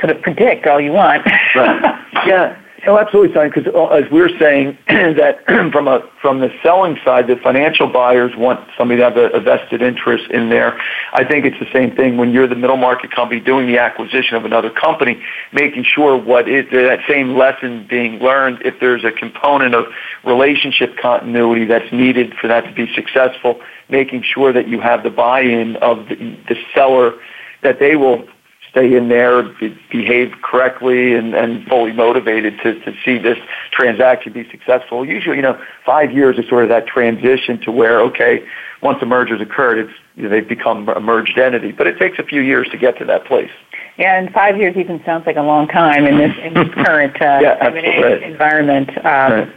sort of predict all you want. right. Yeah. Oh, absolutely, Sonny. Because uh, as we are saying, that from a from the selling side, the financial buyers want somebody to have a, a, vested interest in there. I think it's the same thing when you're the middle market company doing the acquisition of another company, making sure what is that same lesson being learned. If there's a component of relationship continuity that's needed for that to be successful, making sure that you have the buy-in of the, the seller that they will stay in there, be, behave correctly, and, and fully motivated to, to see this transaction be successful. Usually, you know, five years is sort of that transition to where, okay, once the merger's occurred, it's you know, they've become a merged entity, but it takes a few years to get to that place. Yeah, and five years even sounds like a long time in this, in this current uh, yeah, M&A right. environment. Um, right.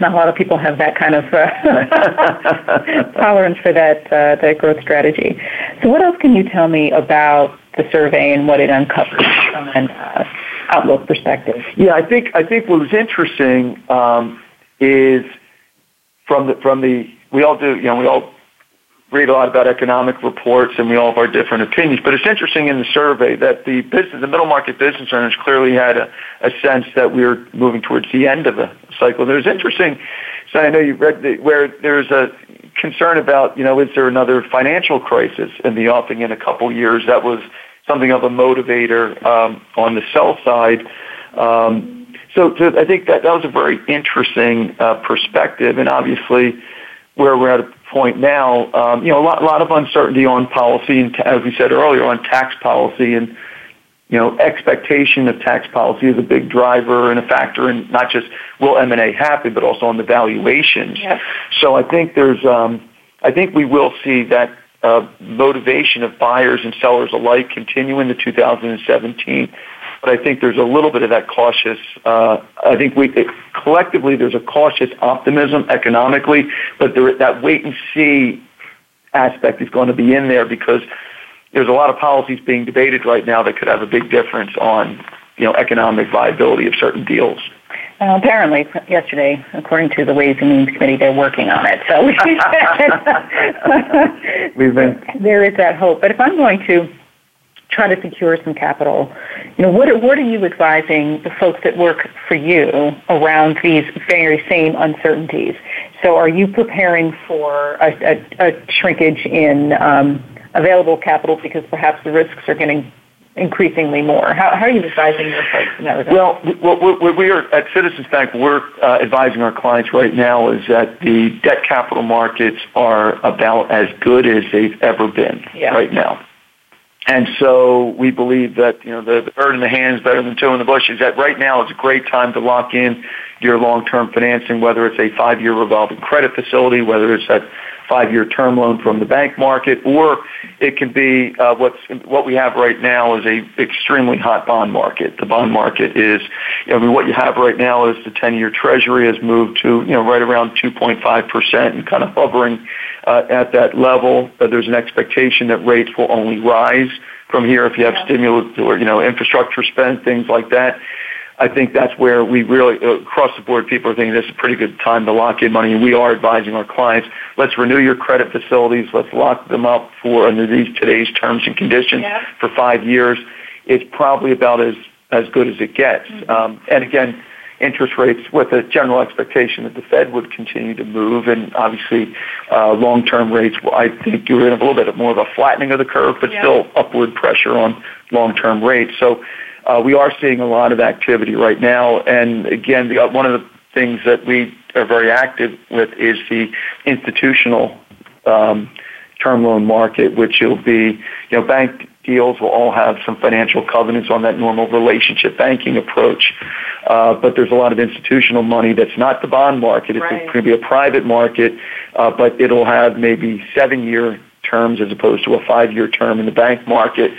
Not a lot of people have that kind of uh, tolerance for that uh, that growth strategy. So, what else can you tell me about the survey and what it uncovers from an uh, outlook perspective. Yeah, I think I think what was interesting um, is from the from the we all do you know we all read a lot about economic reports and we all have our different opinions. But it's interesting in the survey that the business, the middle market business owners clearly had a, a sense that we we're moving towards the end of the cycle. There's interesting, so I know you've read the, where there's a concern about, you know, is there another financial crisis in the offing in a couple years? That was something of a motivator um, on the sell side. Um, so, so, I think that that was a very interesting uh, perspective, and obviously, where we're at a point now, um, you know, a lot, a lot of uncertainty on policy, and as we said earlier, on tax policy, and you know, expectation of tax policy is a big driver and a factor in not just will M and A happen, but also on the valuations. Yes. So I think there's, um, I think we will see that uh, motivation of buyers and sellers alike continue into 2017. But I think there's a little bit of that cautious. Uh, I think we it, collectively there's a cautious optimism economically, but there, that wait and see aspect is going to be in there because there's a lot of policies being debated right now that could have a big difference on you know economic viability of certain deals. Uh, apparently, yesterday, according to the Ways and Means Committee, they're working on it. So we've been there is that hope. But if I'm going to try to secure some capital, you know, what are, what are you advising the folks that work for you around these very same uncertainties? So, are you preparing for a, a, a shrinkage in um, available capital because perhaps the risks are getting increasingly more. How, how are you advising your folks in that regard? Well, what we are at Citizens Bank, we're uh, advising our clients right now is that the debt capital markets are about as good as they've ever been yeah. right now. And so we believe that, you know, the, the bird in the hand is better than two in the bush, is that right now is a great time to lock in your long-term financing, whether it's a five-year revolving credit facility, whether it's that five-year term loan from the bank market, or it can be uh, what's what we have right now is a extremely hot bond market. The bond market is, I mean, what you have right now is the 10-year Treasury has moved to, you know, right around 2.5 percent and kind of hovering uh, at that level. Uh, there's an expectation that rates will only rise from here if you have stimulus or you know infrastructure spend, things like that. I think that's where we really, uh, across the board, people are thinking this is a pretty good time to lock in money, and we are advising our clients, let's renew your credit facilities, let's lock them up for under these today's terms and conditions yeah. for five years. It's probably about as, as good as it gets. Mm-hmm. Um, and again, interest rates with a general expectation that the Fed would continue to move, and obviously uh, long-term rates. I think you're in a little bit more of a flattening of the curve, but yeah. still upward pressure on long-term rates. So uh, we are seeing a lot of activity right now. And again, the, one of the things that we are very active with is the institutional um, term loan market, which will be, you know, bank deals will all have some financial covenants on that normal relationship banking approach. Uh, but there's a lot of institutional money that's not the bond market. It's right. going to be a private market, uh, but it'll have maybe seven year terms as opposed to a five-year term in the bank market,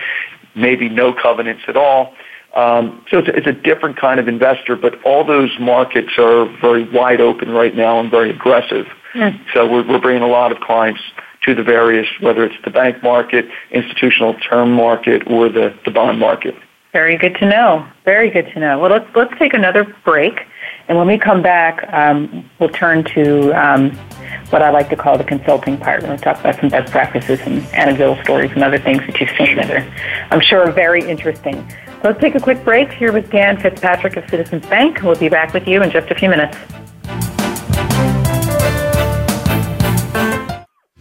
maybe no covenants at all. Um, so it's a, it's a different kind of investor, but all those markets are very wide open right now and very aggressive. Mm. So we're, we're bringing a lot of clients to the various, whether it's the bank market, institutional term market, or the, the bond market. Very good to know. Very good to know. Well, let's let's take another break, and when we come back, um, we'll turn to um, what I like to call the consulting part. We'll talk about some best practices and anecdotal stories and other things that you've seen that are, I'm sure, are very interesting. So let's take a quick break here with Dan Fitzpatrick of Citizens Bank. We'll be back with you in just a few minutes.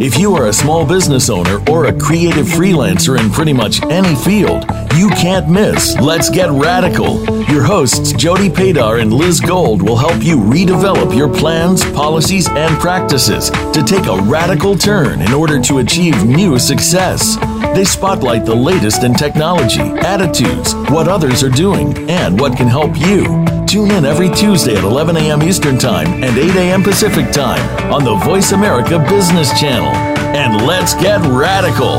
If you are a small business owner or a creative freelancer in pretty much any field, you can't miss Let's Get Radical. Your hosts, Jody Paydar and Liz Gold, will help you redevelop your plans, policies, and practices to take a radical turn in order to achieve new success. They spotlight the latest in technology, attitudes, what others are doing, and what can help you. Tune in every Tuesday at 11 a.m. Eastern Time and 8 a.m. Pacific Time on the Voice America Business Channel. And let's get radical.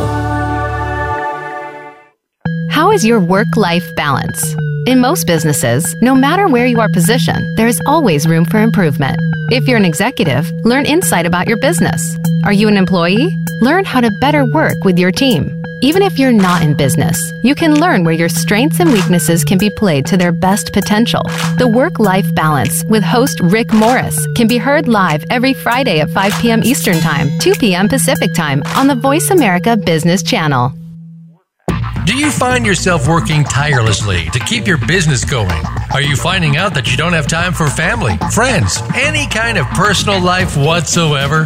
How is your work life balance? In most businesses, no matter where you are positioned, there is always room for improvement. If you're an executive, learn insight about your business. Are you an employee? Learn how to better work with your team. Even if you're not in business, you can learn where your strengths and weaknesses can be played to their best potential. The Work Life Balance with host Rick Morris can be heard live every Friday at 5 p.m. Eastern Time, 2 p.m. Pacific Time on the Voice America Business Channel. Do you find yourself working tirelessly to keep your business going? Are you finding out that you don't have time for family, friends, any kind of personal life whatsoever?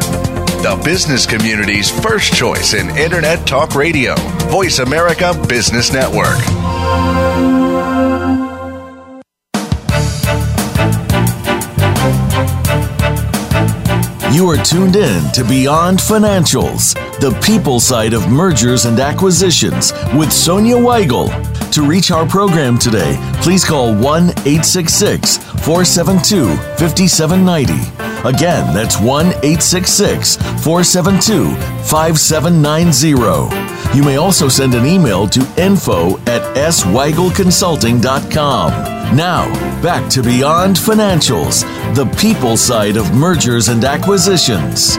The business community's first choice in Internet Talk Radio. Voice America Business Network. You are tuned in to Beyond Financials, the people side of mergers and acquisitions with Sonya Weigel. To reach our program today, please call 1 866 472 5790. Again, that's 1 866 472 5790. You may also send an email to info at sweigelconsulting.com. Now, back to Beyond Financials, the people side of mergers and acquisitions.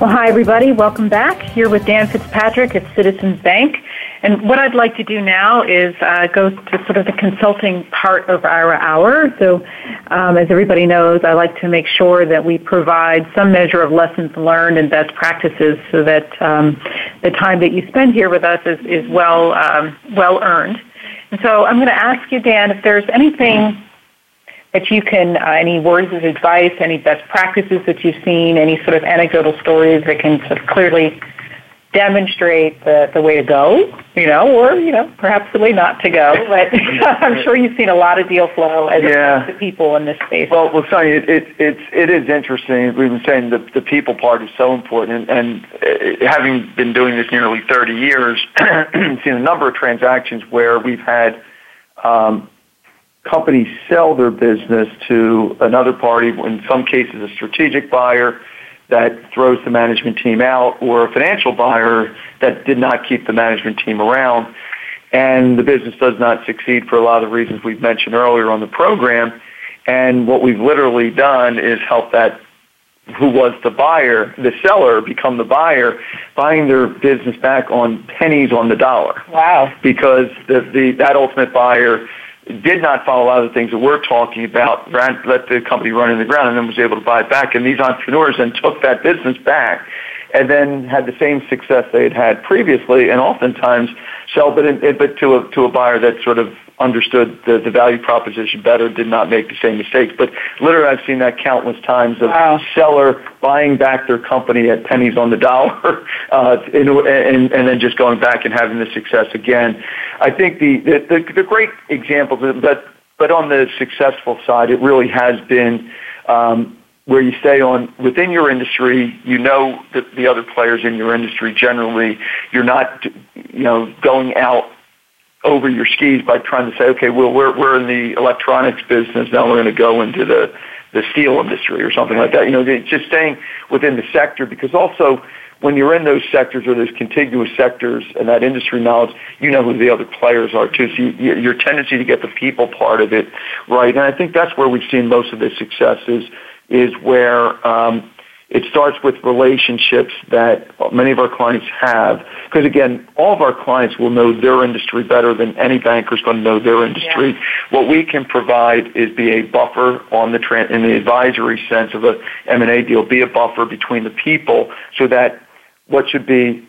Well, hi, everybody. Welcome back. Here with Dan Fitzpatrick at Citizens Bank. And what I'd like to do now is uh, go to sort of the consulting part of our hour. So, um, as everybody knows, I like to make sure that we provide some measure of lessons learned and best practices so that um, the time that you spend here with us is, is well, um, well earned. And so I'm going to ask you, Dan, if there's anything that you can, uh, any words of advice, any best practices that you've seen, any sort of anecdotal stories that can sort of clearly demonstrate the, the way to go, you know, or, you know, perhaps the way not to go. But I'm sure you've seen a lot of deal flow as yeah. the people in this space. Well, well, Sonny, it, it, it's, it is interesting. We've been saying the, the people part is so important. And, and uh, having been doing this nearly 30 years, seen a number of transactions where we've had um, companies sell their business to another party, in some cases a strategic buyer, that throws the management team out or a financial buyer that did not keep the management team around. And the business does not succeed for a lot of the reasons we've mentioned earlier on the program. And what we've literally done is help that who was the buyer, the seller, become the buyer, buying their business back on pennies on the dollar. Wow. Because the, the that ultimate buyer did not follow a lot of the things that we're talking about, ran, let the company run in the ground, and then was able to buy it back. And these entrepreneurs then took that business back and then had the same success they had had previously, and oftentimes sell, but, in, but to a to a buyer that sort of understood the, the value proposition better, did not make the same mistakes. But literally, I've seen that countless times of wow. seller buying back their company at pennies on the dollar, uh, and, and, and then just going back and having the success again. I think the the, the, the great examples, but but on the successful side, it really has been. Um, where you stay on within your industry, you know the, the other players in your industry generally. You're not, you know, going out over your skis by trying to say, okay, well, we're we're in the electronics business now. We're going to go into the the steel industry or something like that. You know, just staying within the sector because also when you're in those sectors or those contiguous sectors and that industry knowledge, you know who the other players are too. So you, your tendency to get the people part of it right, and I think that's where we've seen most of the successes is where um, it starts with relationships that many of our clients have. Because again, all of our clients will know their industry better than any banker is going to know their industry. Yeah. What we can provide is be a buffer on the in the advisory sense of a M&A deal, be a buffer between the people so that what should be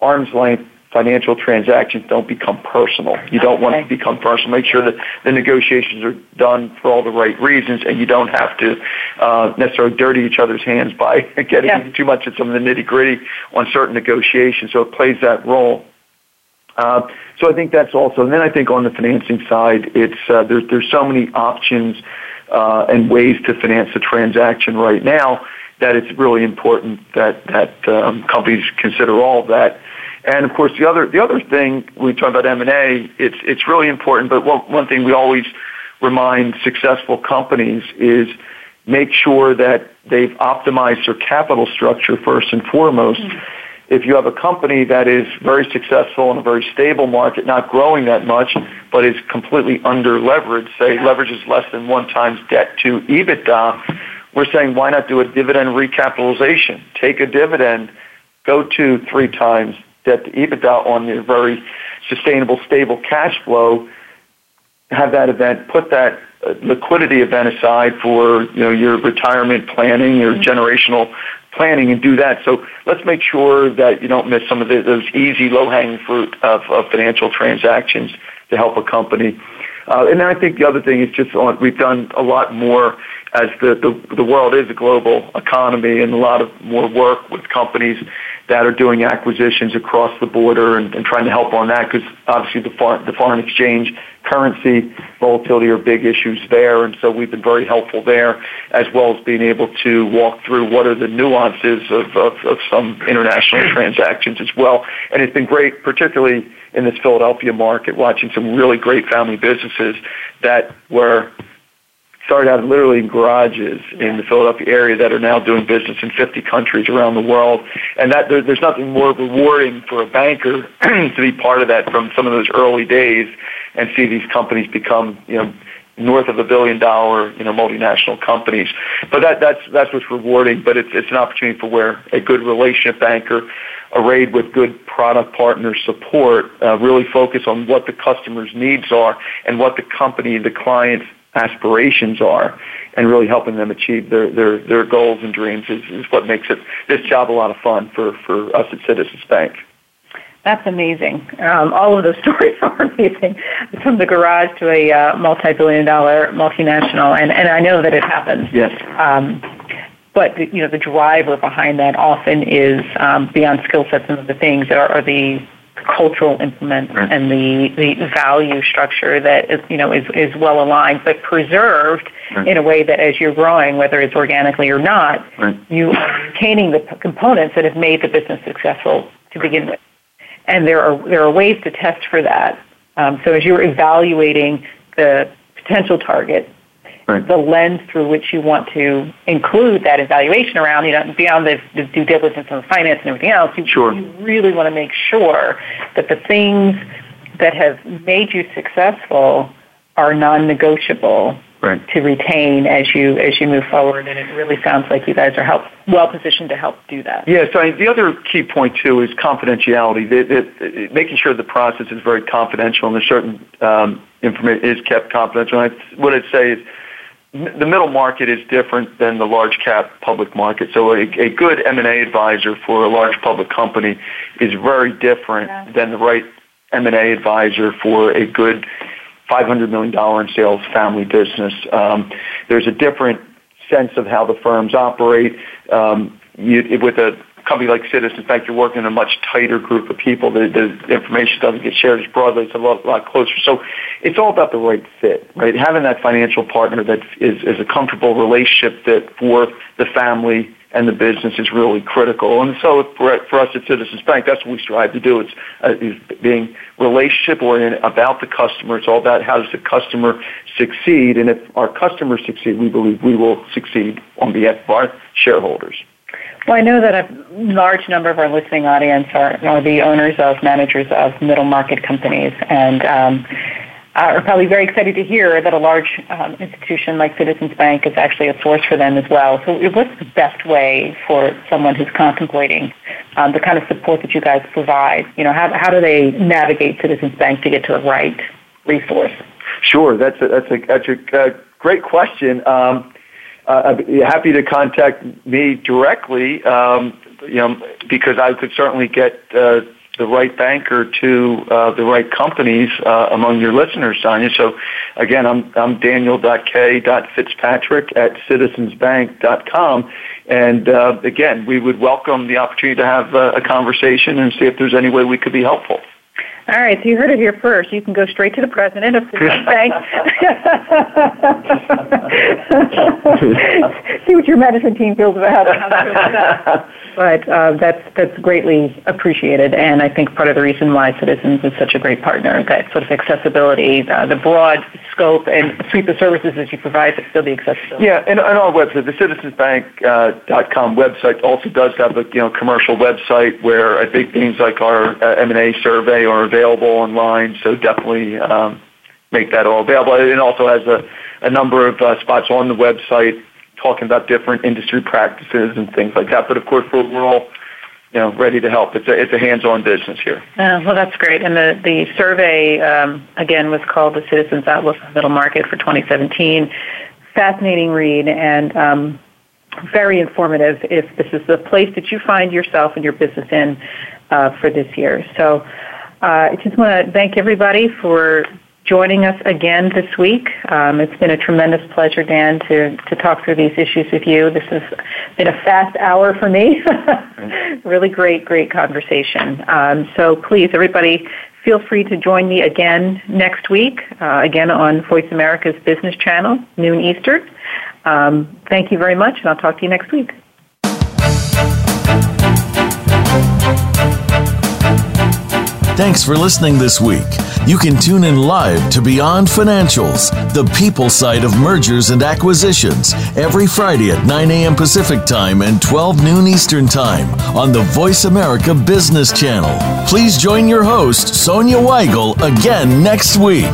arm's length financial transactions don't become personal. You don't want to become personal. Make sure that the negotiations are done for all the right reasons, and you don't have to uh, necessarily dirty each other's hands by getting yeah. too much of some of the nitty gritty on certain negotiations. So it plays that role. Uh, so I think that's also, and then I think on the financing side, it's uh, there's there's so many options uh, and ways to finance a transaction right now that it's really important that that um, companies consider all of that and of course, the other the other thing we talk about M and A, it's it's really important. But one one thing we always remind successful companies is make sure that they've optimized their capital structure first and foremost. Mm-hmm. If you have a company that is very successful in a very stable market, not growing that much, but is completely under leveraged, say leverage is less than one times debt to EBITDA, we're saying why not do a dividend recapitalization? Take a dividend, go to three times debt to EBITDA on your very sustainable, stable cash flow, have that event, put that uh, liquidity event aside for you know your retirement planning, your mm-hmm. generational planning, and do that. So let's make sure that you don't miss some of the, those easy, low-hanging fruit of, of financial transactions to help a company. Uh, and then I think the other thing is just on, we've done a lot more as the, the, the world is a global economy and a lot of more work with companies that are doing acquisitions across the border and, and trying to help on that because obviously the, foreign, the foreign exchange currency volatility are big issues there and so we've been very helpful there as well as being able to walk through what are the nuances of, of, of some international transactions as well. And it's been great particularly in this Philadelphia market watching some really great family businesses that were started out literally in garages in the Philadelphia area that are now doing business in 50 countries around the world. And that there, there's nothing more rewarding for a banker to be part of that from some of those early days and see these companies become, you know, north of a billion dollar, you know, multinational companies. But that, that's, that's what's rewarding, but it's, it's an opportunity for where a good relationship banker arrayed with good product partner support, uh, really focus on what the customer's needs are and what the company, the client's aspirations are and really helping them achieve their, their, their goals and dreams is, is what makes it this job a lot of fun for, for us at Citizens Bank. That's amazing. Um, all of those stories are amazing, from the garage to a uh, multi-billion dollar multinational, and, and I know that it happens. Yes. Um, but you know the driver behind that often is um, beyond skill sets and the things are, are the cultural implement right. and the, the value structure that is, you know, is, is well aligned, but preserved right. in a way that as you're growing, whether it's organically or not, right. you are retaining the components that have made the business successful to begin with. And there are, there are ways to test for that. Um, so as you're evaluating the potential target, right. the lens through which you want to include that evaluation around, you know, beyond the, the due diligence and the finance and everything else, you, sure. you really want to make sure that the things that have made you successful are non-negotiable right. to retain as you as you move forward. And it really sounds like you guys are help, well positioned to help do that. Yeah. So the other key point too is confidentiality. It, making sure the process is very confidential and there's certain um, information is kept confidential. And I, what I'd say is the middle market is different than the large cap public market. So a, a good M&A advisor for a large public company is very different yeah. than the right M&A advisor for a good $500 million in sales family business. Um, there's a different sense of how the firms operate. Um, you, with a company like Citizens Bank, you're working in a much tighter group of people. The, the information doesn't get shared as broadly. It's a lot, lot closer. So it's all about the right fit, right? Having that financial partner that is, is a comfortable relationship that for the family and the business is really critical. And so for, for us at Citizens Bank, that's what we strive to do. It's, uh, is being relationship oriented about the customer. It's all about how does the customer succeed. And if our customers succeed, we believe we will succeed on behalf of our shareholders. Well, I know that a large number of our listening audience are, are the owners of managers of middle market companies, and um, are probably very excited to hear that a large um, institution like Citizens Bank is actually a source for them as well. So, what's the best way for someone who's contemplating um, the kind of support that you guys provide? You know, how how do they navigate Citizens Bank to get to the right resource? Sure, that's a, that's a that's a uh, great question. Um, uh, I'd be happy to contact me directly, um, you know, because I could certainly get uh, the right banker to uh, the right companies uh, among your listeners, Sonya. So, again, I'm I'm Daniel.K.Fitzpatrick at citizensbank.com. And uh, again, we would welcome the opportunity to have uh, a conversation and see if there's any way we could be helpful. All right, so you heard it here first. You can go straight to the president of Citizens Bank. See what your management team feels about how they feel about that. But uh, that's that's greatly appreciated, and I think part of the reason why Citizens is such a great partner that sort of accessibility, uh, the broad scope and suite of services that you provide, but still the accessibility. Yeah, and on our website, the citizensbank.com uh, website also does have a you know commercial website where I think things like our uh, M&A survey are available online, so definitely um, make that all available. It also has a, a number of uh, spots on the website talking about different industry practices and things like that. But of course, we're, we're all you know ready to help. It's a it's a hands-on business here. Uh, well, that's great. And the the survey um, again was called the Citizens Outlook of the Middle Market for 2017. Fascinating read and. Um, very informative if this is the place that you find yourself and your business in uh, for this year. So I just want to thank everybody for joining us again this week. Um, it's been a tremendous pleasure, Dan, to, to talk through these issues with you. This has been a fast hour for me. really great, great conversation. Um, so please, everybody, feel free to join me again next week, uh, again on Voice America's Business Channel, noon Eastern. Um, thank you very much, and I'll talk to you next week. Thanks for listening this week. You can tune in live to Beyond Financials, the people side of mergers and acquisitions, every Friday at 9 a.m. Pacific Time and 12 noon Eastern Time on the Voice America Business Channel. Please join your host, Sonya Weigel, again next week.